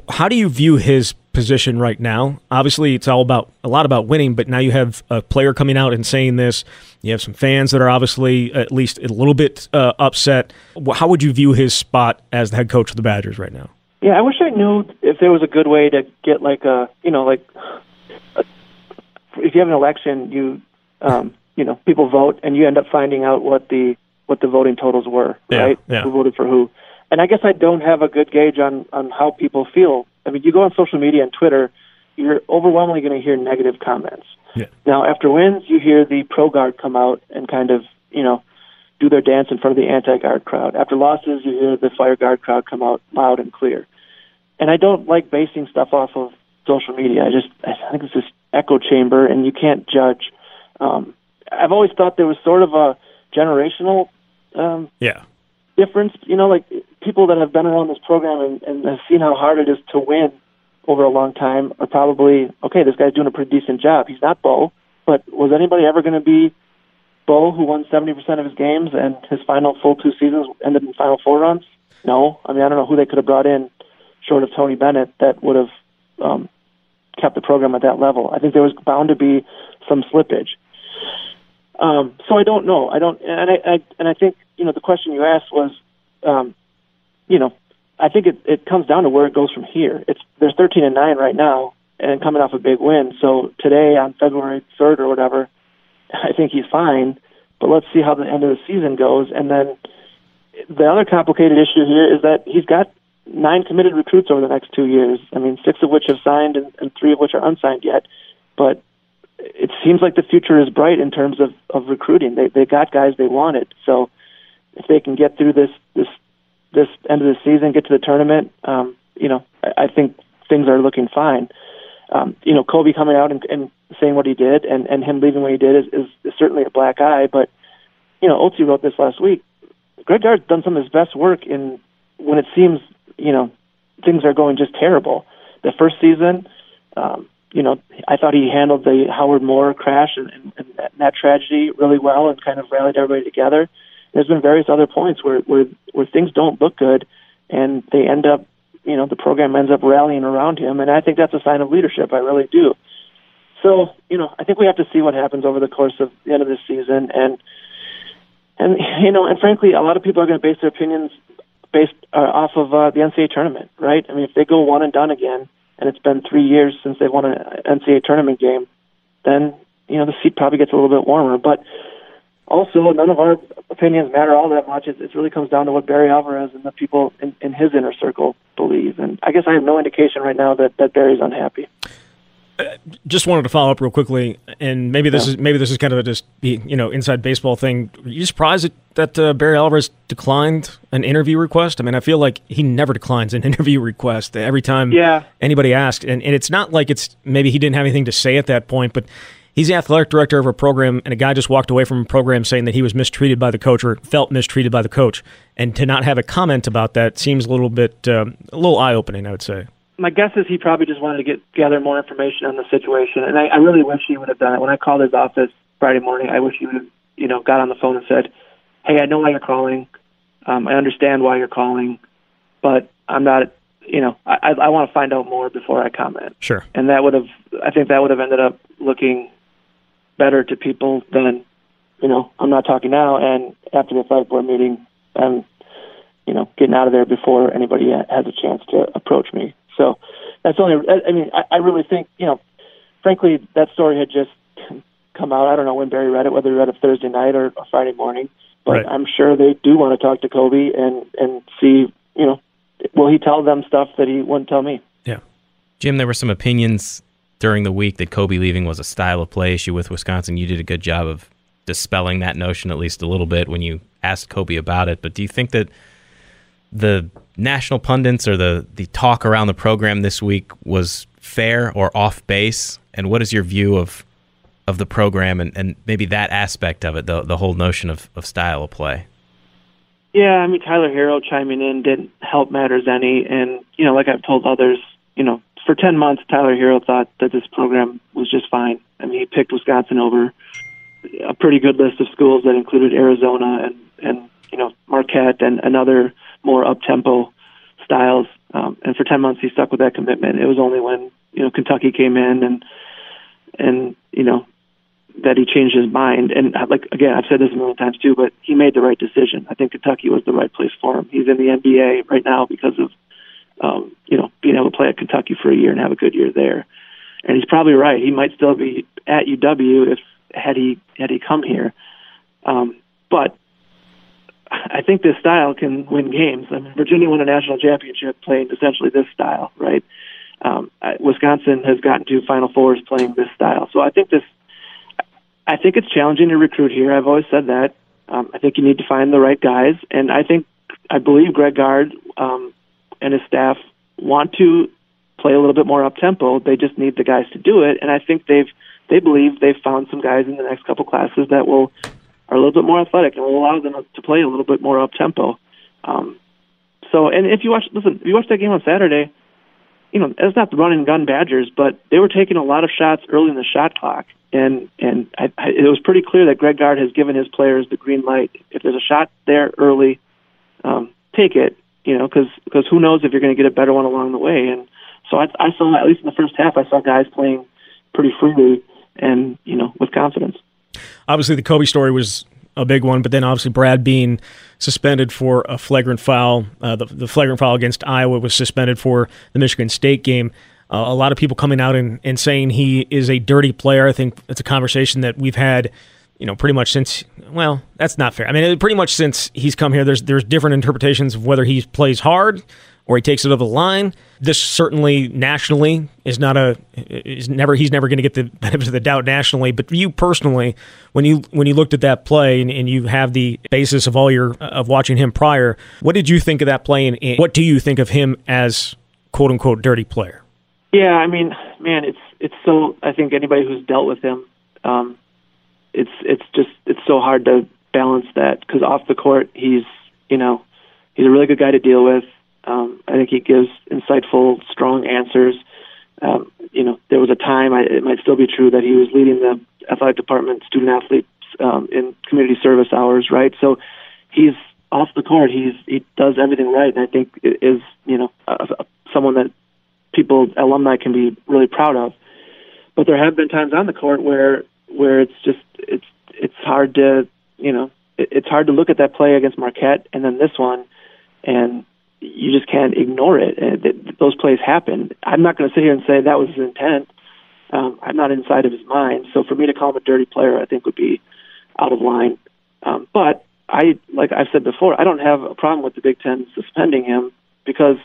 How do you view his position right now? Obviously, it's all about a lot about winning, but now you have a player coming out and saying this. You have some fans that are obviously at least a little bit uh, upset. How would you view his spot as the head coach of the Badgers right now? Yeah, I wish I knew if there was a good way to get like a you know like a, if you have an election, you um, you know people vote and you end up finding out what the what the voting totals were, Yeah, right? yeah. Who voted for who? and I guess I don't have a good gauge on on how people feel. I mean, you go on social media and Twitter, you're overwhelmingly going to hear negative comments. Yeah. Now, after wins, you hear the pro Gard come out and kind of, you know, do their dance in front of the anti Gard crowd. After losses, you hear the fire Gard crowd come out loud and clear. And I don't like basing stuff off of social media. I just I think it's this echo chamber, and you can't judge. Um, I've always thought there was sort of a generational um, Yeah. difference. You know, like people that have been around this program and, and have seen how hard it is to win over a long time are probably okay. This guy's doing a pretty decent job. He's not Bo, but was anybody ever going to be Bo, who won seventy percent of his games and his final full two seasons ended in Final Four runs? No. I mean, I don't know who they could have brought in short of Tony Bennett that would have um, kept the program at that level. I think there was bound to be some slippage. Um, so I don't know. I don't, and I, I and I think you know the question you asked was, um, you know, I think it it comes down to where it goes from here. It's they're 13 and nine right now, and coming off a big win. So today on February 3rd or whatever, I think he's fine. But let's see how the end of the season goes, and then the other complicated issue here is that he's got nine committed recruits over the next two years. I mean, six of which have signed and, and three of which are unsigned yet. But it seems like the future is bright in terms of, of recruiting. They they got guys they wanted. So if they can get through this this this end of the season, get to the tournament, um, you know, I, I think things are looking fine. Um, you know, Kobe coming out and, and saying what he did and, and him leaving when he did is, is, is certainly a black eye. But you know, Otzi wrote this last week. Greg Gard's done some of his best work in when it seems you know things are going just terrible. The first season, um, you know, I thought he handled the Howard Moore crash and, and, and that tragedy really well and kind of rallied everybody together. There's been various other points where where where things don't look good, and they end up, you know, the program ends up rallying around him, and I think that's a sign of leadership. I really do. So, you know, I think we have to see what happens over the course of the end of this season, and and you know, and frankly, a lot of people are going to base their opinions based uh, off of uh, the NCAA tournament, right? I mean, if they go one and done again, and it's been three years since they won an NCAA tournament game, then you know the seat probably gets a little bit warmer. But also, none of our opinions matter all that much. It, it really comes down to what Barry Alvarez and the people in, in his inner circle believe. And I guess I have no indication right now that that Barry's unhappy. Just wanted to follow up real quickly, and maybe this is maybe this is kind of a just you know inside baseball thing. Are you surprised that, that uh, Barry Alvarez declined an interview request? I mean, I feel like he never declines an interview request every time Yeah. anybody asks, and, and it's not like it's maybe he didn't have anything to say at that point, but he's the athletic director of a program, and a guy just walked away from a program saying that he was mistreated by the coach or felt mistreated by the coach, and to not have a comment about that seems a little bit um, a little eye opening, I would say. my guess is he probably just wanted to get gather more information on the situation, and I, I really wish he would have done it. When I called his office Friday morning, I wish he would have, you know, got on the phone and said, "Hey, I know why you're calling. Um, I understand why you're calling, but I'm not, you know, I, I, I want to find out more before I comment." Sure. And that would have, I think, that would have ended up looking better to people than, you know, I'm not talking now, and after the athletic board meeting, I'm, you know, getting out of there before anybody has a chance to approach me. So that's only. I mean, I, I really think you know, frankly, that story had just come out. I don't know when Barry read it, whether he read it Thursday night or, or Friday morning. But Right. I'm sure they do want to talk to Kobe and and see, you know, will he tell them stuff that he wouldn't tell me? Yeah. Jim, there were some opinions during the week that Kobe leaving was a style of play issue with Wisconsin. You did a good job of dispelling that notion at least a little bit when you asked Kobe about it. But do you think that the national pundits or the, the talk around the program this week was fair or off base? And what is your view of of the program and, and maybe that aspect of it, the the whole notion of, of style of play? Yeah, I mean Tyler Herro chiming in didn't help matters any, and you know, like I've told others, you know, for ten months Tyler Herro thought that this program was just fine. I mean, he picked Wisconsin over a pretty good list of schools that included Arizona and and you know Marquette and, and other more up tempo styles. Um, and for ten months he stuck with that commitment. It was only when you know Kentucky came in and and you know that he changed his mind. And like again, I've said this a million times too, but he made the right decision. I think Kentucky was the right place for him. He's in the NBA right now because of um, you know being able to play at Kentucky for a year and have a good year there. And he's probably right. He might still be at UW if had he had he come here. Um, but I think this style can win games. I mean, Virginia won a national championship playing essentially this style, right? Um, Wisconsin has gotten to Final Fours playing this style, so I think this. I think it's challenging to recruit here. I've always said that. Um, I think you need to find the right guys, and I think I believe Greg Gard um, and his staff want to play a little bit more up tempo. They just need the guys to do it, and I think they've they believe they've found some guys in the next couple classes that will are a little bit more athletic and will allow them to play a little bit more up tempo. Um, so, and if you watch, listen, if you watch that game on Saturday, you know it's not the run and gun Badgers, but they were taking a lot of shots early in the shot clock, and and I, I, it was pretty clear that Greg Gard has given his players the green light. If there's a shot there early, um, take it. You know, because because who knows if you're going to get a better one along the way. And so I, I saw at least in the first half, I saw guys playing pretty freely and you know with confidence. Obviously, the Kobe story was a big one, but then obviously Brad being suspended for a flagrant foul. Uh, the, the, flagrant foul against Iowa was suspended for the Michigan State game. Uh, a lot of people coming out and, and saying he is a dirty player. I think it's a conversation that we've had, you know, pretty much since. Well, that's not fair. I mean, pretty much since he's come here, there's there's different interpretations of whether he plays hard or he takes it over the line. This certainly nationally is not a is never he's never going to get the benefit of the doubt nationally. But you personally, when you when you looked at that play and, and, you have the basis of all your of watching him prior, what did you think of that play and what do you think of him as quote unquote dirty player? Yeah, I mean, man, it's it's so. I think anybody who's dealt with him, um, it's it's just it's so hard to balance that because off the court he's you know he's a really good guy to deal with um, I think he gives insightful, strong answers. Um, you know, there was a time, I, it might still be true, that he was leading the athletic department, student athletes um, in community service hours, right? So he's off the court. He's he does everything right, and I think is you know a, someone that people alumni can be really proud of. But there have been times on the court where where it's just it's it's hard to you know it, it's hard to look at that play against Marquette and then this one and you just can't ignore it. And that those plays happen. I'm not going to sit here and say that was his intent. Um, I'm not inside of his mind. So for me to call him a dirty player, I think would be out of line. Um, but I, like I've said before, I don't have a problem with the Big Ten suspending him because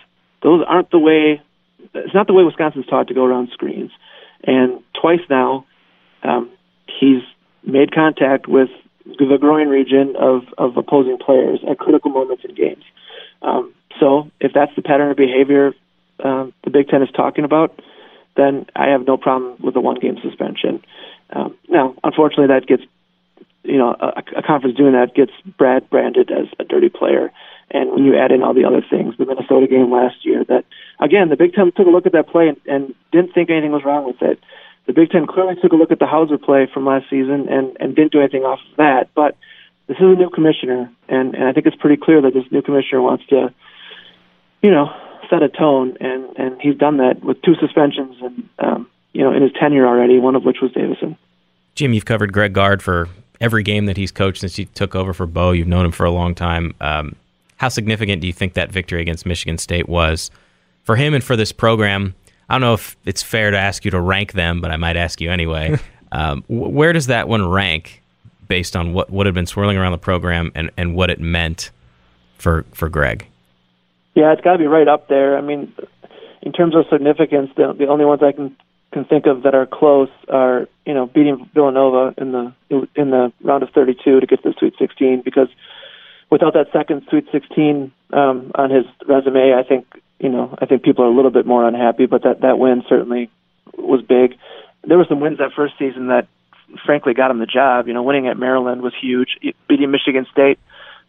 those aren't the way. It's not the way Wisconsin's taught to go around screens. And twice now, um, he's made contact with the groin region of, of opposing players at critical moments in games. Um, so if that's the pattern of behavior um, the Big Ten is talking about, then I have no problem with the one game suspension. Um, now, unfortunately, that gets you know a, a conference doing that gets Brad branded as a dirty player. And when you add in all the other things, the Minnesota game last year, that again the Big Ten took a look at that play and, and didn't think anything was wrong with it. The Big Ten clearly took a look at the Hauser play from last season and, and didn't do anything off of that. But this is a new commissioner, and, and I think it's pretty clear that this new commissioner wants to you know, set a tone, and and he's done that with two suspensions, and um, you know, in his tenure already, one of which was Davison. Jim, you've covered Greg Gard for every game that he's coached since he took over for Bo. You've known him for a long time. Um, how significant do you think that victory against Michigan State was for him and for this program? I don't know if it's fair to ask you to rank them, but I might ask you anyway. um, where does that one rank based on what, what had been swirling around the program and, and what it meant for, for Greg? Yeah, it's got to be right up there. I mean, in terms of significance, the, the only ones I can can think of that are close are you know beating Villanova in the in the round of 32 to get to the Sweet 16 because without that second Sweet 16 um, on his resume, I think you know I think people are a little bit more unhappy. But that that win certainly was big. There were some wins that first season that frankly got him the job. You know, winning at Maryland was huge. Beating Michigan State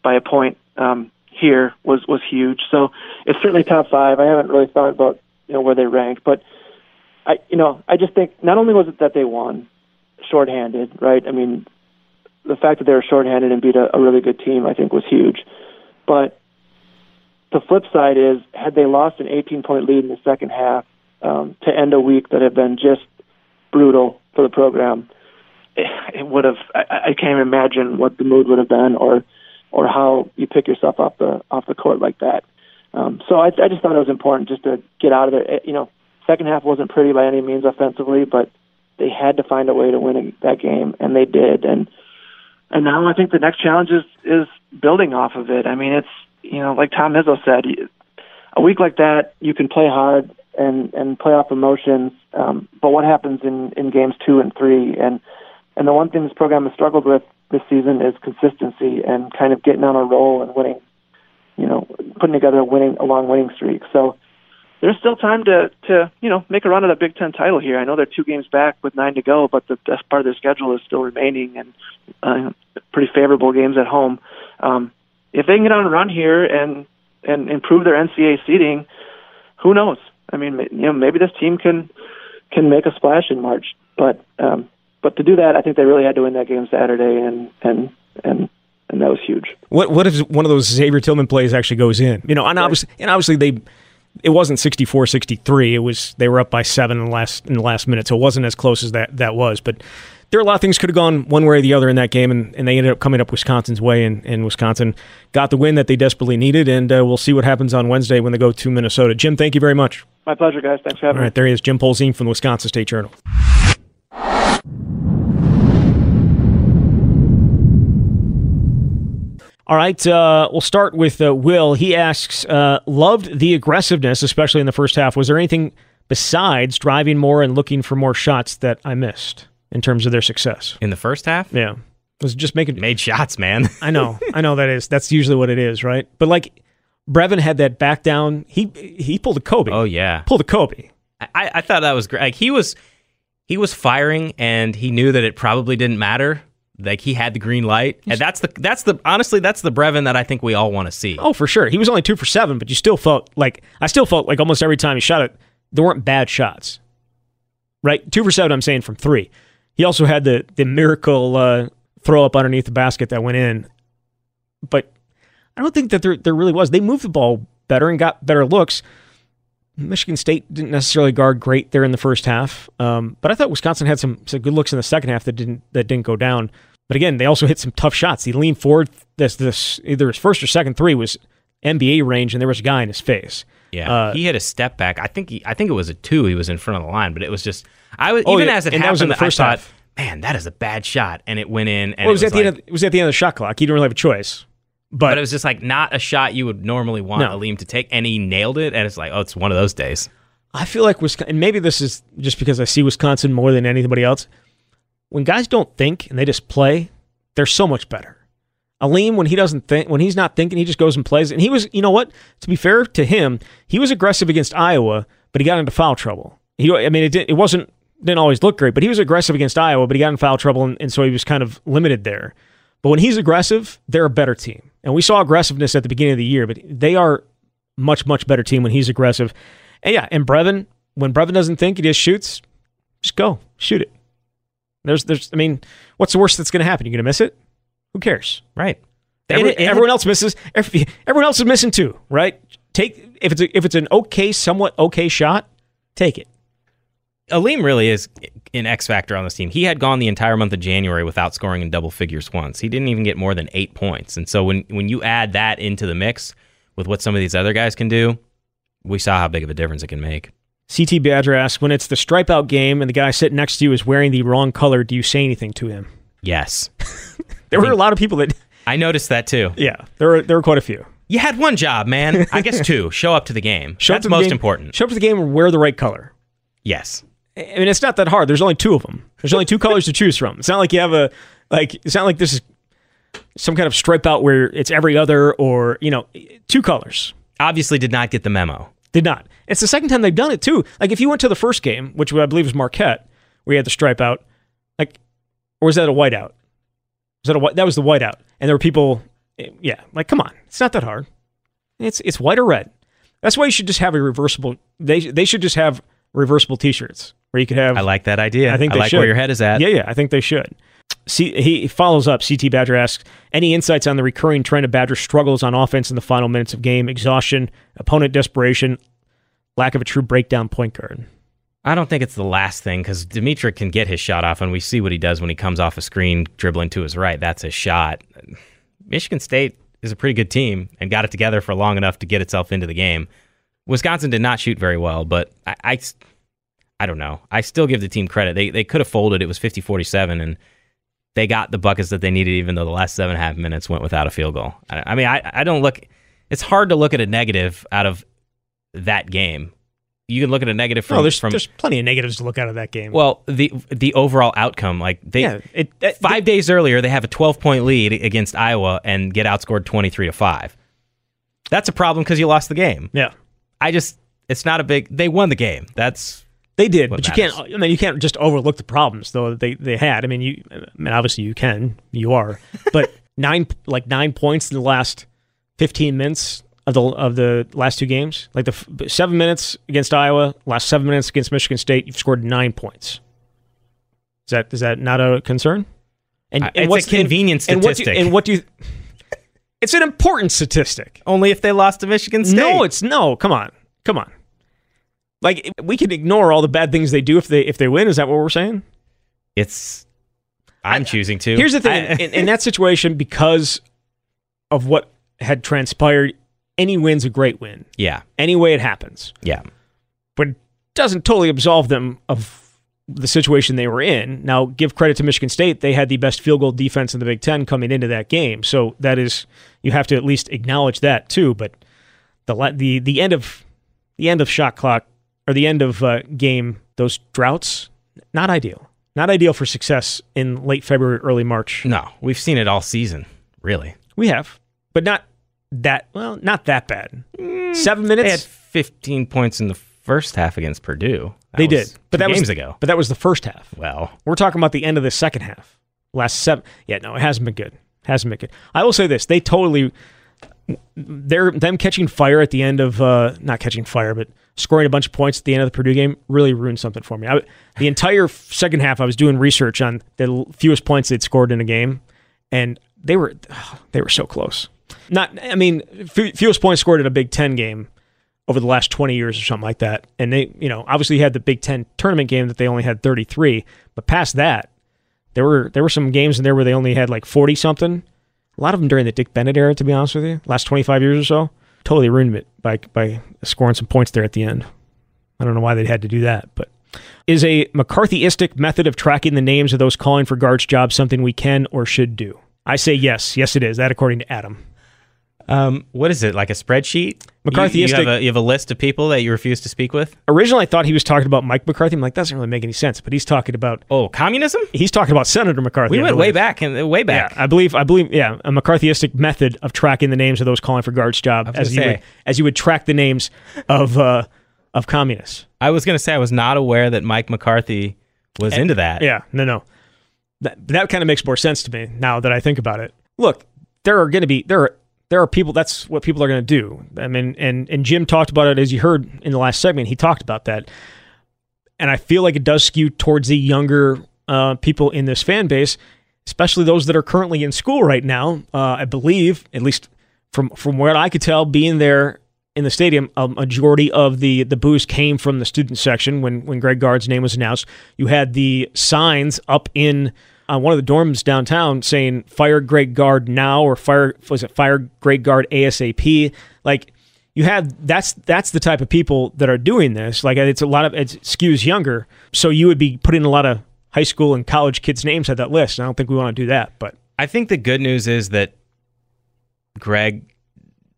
by a point um, here was was huge. So it's certainly top five. I haven't really thought about you know where they rank, but I you know I just think not only was it that they won shorthanded, right? I mean, the fact that they were shorthanded and beat a, a really good team, I think, was huge. But the flip side is, had they lost an 18 point lead in the second half um, to end a week that had been just brutal for the program, it, it would have. I, I can't imagine what the mood would have been, or or how you pick yourself off the off the court like that. Um, so I, I just thought it was important just to get out of there. You know, second half wasn't pretty by any means offensively, but they had to find a way to win that game, and they did. And and now I think the next challenge is is building off of it. I mean, it's you know, like Tom Izzo said, a week like that, you can play hard and and play off emotions. Um, but what happens in in games two and three? And and the one thing this program has struggled with this season is consistency and kind of getting on a roll and winning. You know, putting together a winning a long winning streak. So there's still time to to you know make a run at a Big Ten title here. I know they're two games back with nine to go, but the best part of their schedule is still remaining and uh, pretty favorable games at home. Um, if they can get on a run here and and improve their NCAA seeding, who knows? I mean, you know, maybe this team can can make a splash in March. But um, but to do that, I think they really had to win that game Saturday, and and and and that was huge. What what if one of those Xavier Tillman plays actually goes in? You know, and obviously, and obviously they it wasn't 64-63. It was they were up by seven in the last in the last minute, so it wasn't as close as that that was. But there are a lot of things could have gone one way or the other in that game, and, and they ended up coming up Wisconsin's way, and, and Wisconsin got the win that they desperately needed. And uh, we'll see what happens on Wednesday when they go to Minnesota. Jim, thank you very much. My pleasure, guys. Thanks for having me. All right, me. there he is, Jim Polzin from the Wisconsin State Journal. All right, uh, we'll start with uh, Will. He asks, uh, loved the aggressiveness, especially in the first half. Was there anything besides driving more and looking for more shots that I missed in terms of their success? In the first half, Yeah, was just making. made shots, man. I know, I know that is that's usually what it is, right? But like Brevin had that back down. He he pulled a Kobe. oh yeah, pulled a Kobe. I, I thought that was great. Like he was he was firing, and he knew that it probably didn't matter. Like he had the green light, and that's the that's the honestly that's the Brevin that I think we all want to see. Oh, for sure. He was only two for seven, but you still felt like I still felt like almost every time he shot it, there weren't bad shots. Right, two for seven. I'm saying from three. He also had the the miracle uh, throw up underneath the basket that went in, but I don't think that there there really was. They moved the ball better and got better looks. Michigan State didn't necessarily guard great there in the first half, um, but I thought Wisconsin had some, some good looks in the second half that didn't that didn't go down. But again, they also hit some tough shots. He leaned forward. This this either his first or second three was NBA range, and there was a guy in his face. Yeah, Uh, he had a step back. I think he, I think it was a two. He was in front of the line, but it was just I was Oh, even yeah, as it and that was in the first I thought, half. man, that is a bad shot, and it went in. And Well, it was, it at was the end. Of, it was at the end of the shot clock. He didn't really have a choice. But, but it was just like not a shot you would normally want No. Aleem to take, and he nailed it. And it's like, oh, it's one of those days. I feel like Wisconsin, and maybe this is just because I see Wisconsin more than anybody else. When guys don't think and they just play, they're so much better. Aleem, when he doesn't think, when he's not thinking, he just goes and plays. And he was, you know what? To be fair to him, he was aggressive against Iowa, but he got into foul trouble. He, I mean, it, did, it wasn't didn't always look great, but he was aggressive against Iowa, but he got in foul trouble, and, and so he was kind of limited there. But when he's aggressive, they're a better team. And we saw aggressiveness at the beginning of the year, but they are much much better team when he's aggressive. And yeah, and Brevin, when Brevin doesn't think, he just shoots. Just go shoot it. There's there's I mean, what's the worst that's going to happen? You're going to miss it. Who cares? Right. Every- it- everyone else misses. every- Everyone else is missing too, right? Take if it's a, if it's an okay, somewhat okay shot, take it. Aleem really is an X factor on this team. He had gone the entire month of January without scoring in double figures once. He didn't even get more than eight points. And so when when you add that into the mix with what some of these other guys can do, we saw how big of a difference it can make. CT Badger asks, when it's the stripe out game and the guy sitting next to you is wearing the wrong color, do you say anything to him? Yes, There were a lot of people that, I noticed that too. yeah, there were there were quite a few. You had one job, man. I guess two. Show up to the game. Show up That's most game- important. Show up to the game and wear the right color. Yes. I mean, it's not that hard. There's only two of them. There's only two colors to choose from. It's not like you have a like. It's not like this is some kind of stripe out where it's every other or you know two colors. Obviously, did not get the memo. Did not. It's the second time they've done it too. Like if you went to the first game, which I believe was Marquette, where you had the stripe out, like, or was that a whiteout? Was that a white? That was the whiteout, and there were people. eh, Yeah, like come on, it's not that hard. It's it's white or red. That's why you should just have a reversible. They they should just have reversible T-shirts where you could have. I like that idea. I think I they like should. where your head is at. Yeah, yeah, I think they should. See, he follows up. CT Badger asks, any insights on the recurring trend of Badger struggles on offense in the final minutes of game, exhaustion, opponent desperation, lack of a true breakdown point guard? I don't think it's the last thing because D'Mitrik can get his shot off, and we see what he does when he comes off a screen dribbling to his right. That's his shot. Michigan State is a pretty good team and got it together for long enough to get itself into the game. Wisconsin did not shoot very well, but I, I, I don't know. I still give the team credit. They, they could have folded. It was 50 47, and they got the buckets that they needed, even though the last seven and a half minutes went without a field goal. I, I mean, I, I don't look. It's hard to look at a negative out of that game. You can look at a negative from Oh, there's from there's plenty of negatives to look out of that game. well the the overall outcome. Like they yeah, it, it- five days earlier they have a 12 point lead against Iowa and get outscored 23 to five. That's a problem because you lost the game. yeah, I just it's not a big. They won the game. That's they did, but you matters. can't. I mean, you can't just overlook the problems though they they had. I mean, you. I mean, obviously you can. You are, but nine like nine points in the last fifteen minutes of the of the last two games. Like the f- seven minutes against Iowa, last seven minutes against Michigan State, you've scored nine points. Is that is that not a concern? And, I- it's a convenient and what do you- statistic. and what do you? It's an important statistic. only if they lost to Michigan State. No, it's no. Come on, come on. Like we can ignore all the bad things they do if they if they win. Is that what we're saying? it's. I'm choosing to. Here's the thing: I- in, in that situation, because of what had transpired, any win's a great win. yeah, Any way it happens, yeah. but it doesn't totally absolve them of the situation they were in. Now, give credit to Michigan State; they had the best field goal defense in the Big Ten coming into that game. So that is you have to at least acknowledge that too. But the the the end of the end of shot clock or the end of uh, game those droughts not ideal. Not ideal for success in late February, early March. No, we've seen it all season. Really, We have, but not that well, not that bad. Seven minutes. they had 15 points in the first half against Purdue. That They did, but that games was ago. But that was the first half. Well, We're talking about the end of the second half. Last seven. Yeah, no, it hasn't been good. Hasn't been good. I will say this: they totally, they're them catching fire at the end of uh, not catching fire, but scoring a bunch of points at the end of the Purdue game really ruined something for me. I, the entire second half, I was doing research on the fewest points they'd scored in a game, and they were they were so close. Not, I mean, fe- fewest points scored in a Big Ten game over the last 20 years or something like that. And they, you know, obviously had the Big Ten tournament game that they only had 33, but past that, there were there were some games in there where they only had like 40 something. A lot of them during the Dick Bennett era, to be honest with you, last 25 years or so. Totally ruined it by by scoring some points there at the end. I don't know why they had to do that, but is a McCarthyistic method of tracking the names of those calling for Gard's jobs something we can or should do? I say yes. Yes, it is. That according to Adam. Um, what is it like a spreadsheet? You- You, McCarthyistic- have a, you have a list of people that you refuse to speak with. Originally, I thought he was talking about Mike McCarthy. I'm like, that doesn't really make any sense. But he's talking about Oh, communism? he's talking about Senator McCarthy. We went way back and way Yeah, back. I believe. I believe. Yeah, a McCarthyistic method of tracking the names of those calling for Gard's job, as you would, as you would track the names of uh, of communists. I was going to say I was not aware that Mike McCarthy was into that. Yeah, no, no. That that kind of makes more sense to me now that I think about it. Look, there are going to be there are there are people. That's what people are going to do. I mean, and and Jim talked about it as you heard in the last segment. He talked about that, and I feel like it does skew towards the younger uh, people in this fan base, especially those that are currently in school right now. Uh, I believe, at least from from what I could tell, being there in the stadium, a majority of the the booze came from the student section when when Greg Gard's name was announced. You had the signs up in uh, one of the dorms downtown saying "Fire Greg Gard now" or "Fire was it Fire Greg Gard ASAP." Like you have that's that's the type of people that are doing this. Like it's a lot of it skews younger, so you would be putting a lot of high school and college kids' names at that list. And I don't think we want to do that, but I think the good news is that Greg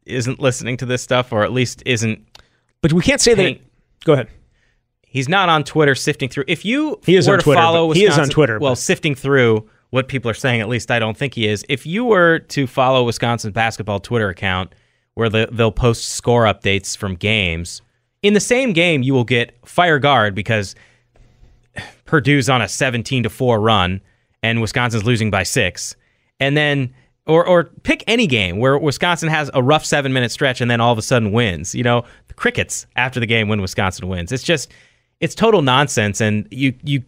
isn't listening to this stuff, or at least isn't. but we can't say that. Go ahead. He's not on Twitter sifting through. If you He is were on to Twitter, follow he is on Twitter, well, but- sifting through what people are saying, at least I don't think he is. If you were to follow Wisconsin basketball Twitter account, where the, they'll post score updates from games, in the same game you will get fire Gard because Purdue's on a 17 to 4 run and Wisconsin's losing by 6. And then or or pick any game where Wisconsin has a rough 7-minute stretch and then all of a sudden wins. You know, the crickets after the game when Wisconsin wins. It's just it's total nonsense and you you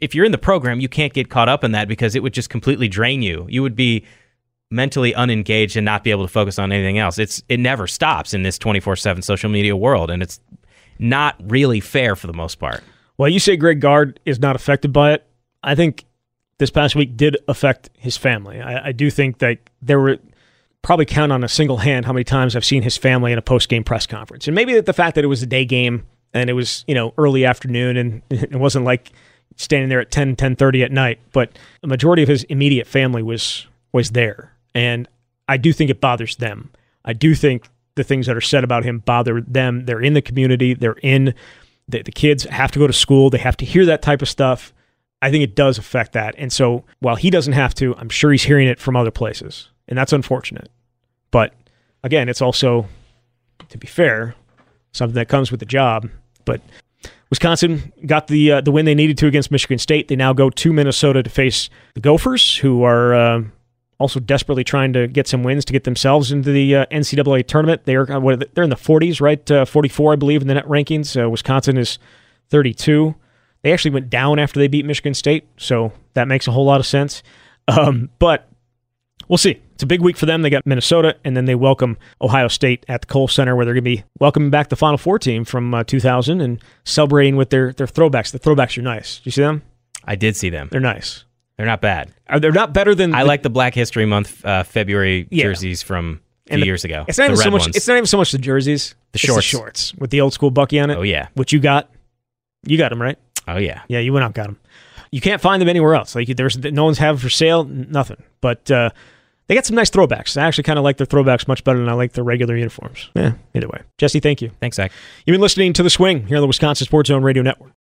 if you're in the program, you can't get caught up in that because it would just completely drain you. You would be mentally unengaged and not be able to focus on anything else. It's it never stops in this 24/7 social media world and it's not really fair for the most part. Well, you say Greg Gard is not affected by it. I think this past week did affect his family. I, I do think that there were probably count on a single hand how many times I've seen his family in a post game press conference, and maybe the fact that it was a day game and it was you know early afternoon and it wasn't like standing there at 10, 10.30 at night, but the majority of his immediate family was was there. And I do think it bothers them. I do think the things that are said about him bother them. They're in the community. They're in the, the kids have to go to school. They have to hear that type of stuff. I think it does affect that. And so while he doesn't have to, I'm sure he's hearing it from other places. And that's unfortunate. But again, it's also, to be fair, something that comes with the job. But Wisconsin got the uh, the win they needed to against Michigan State. They now go to Minnesota to face the Gophers, who are uh, also desperately trying to get some wins to get themselves into the uh, NCAA tournament. They're uh, what, they're in the 40s, right? Uh, 44, I believe, in the net rankings. Uh, Wisconsin is 32. They actually went down after they beat Michigan State, so that makes a whole lot of sense. Um, but we'll see. It's a big week for them. They got Minnesota, and then they welcome Ohio State at the Kohl Center, where they're going to be welcoming back the Final Four team from uh, 2000 and celebrating with their their throwbacks. The throwbacks are nice. Do you see them? I did see them. They're nice. They're not bad. Are they're not better than? I the- like the Black History Month uh, February Yeah. jerseys from a few the- years ago. It's not the even so much. ones. It's not even so much the jerseys. The it's shorts. shorts with the old school Bucky on it. oh yeah. Which you got. You got them right. Oh yeah. Yeah, you went out and got them. You can't find them anywhere else. Like there's no one's have them for sale. Nothing. But uh, they got some nice throwbacks. I actually kind of like their throwbacks much better than I like their regular uniforms. Yeah. Either way, Jesse, thank you. Thanks, Zach. You've been listening to the Swing here on the Wisconsin Sports Zone Radio Network.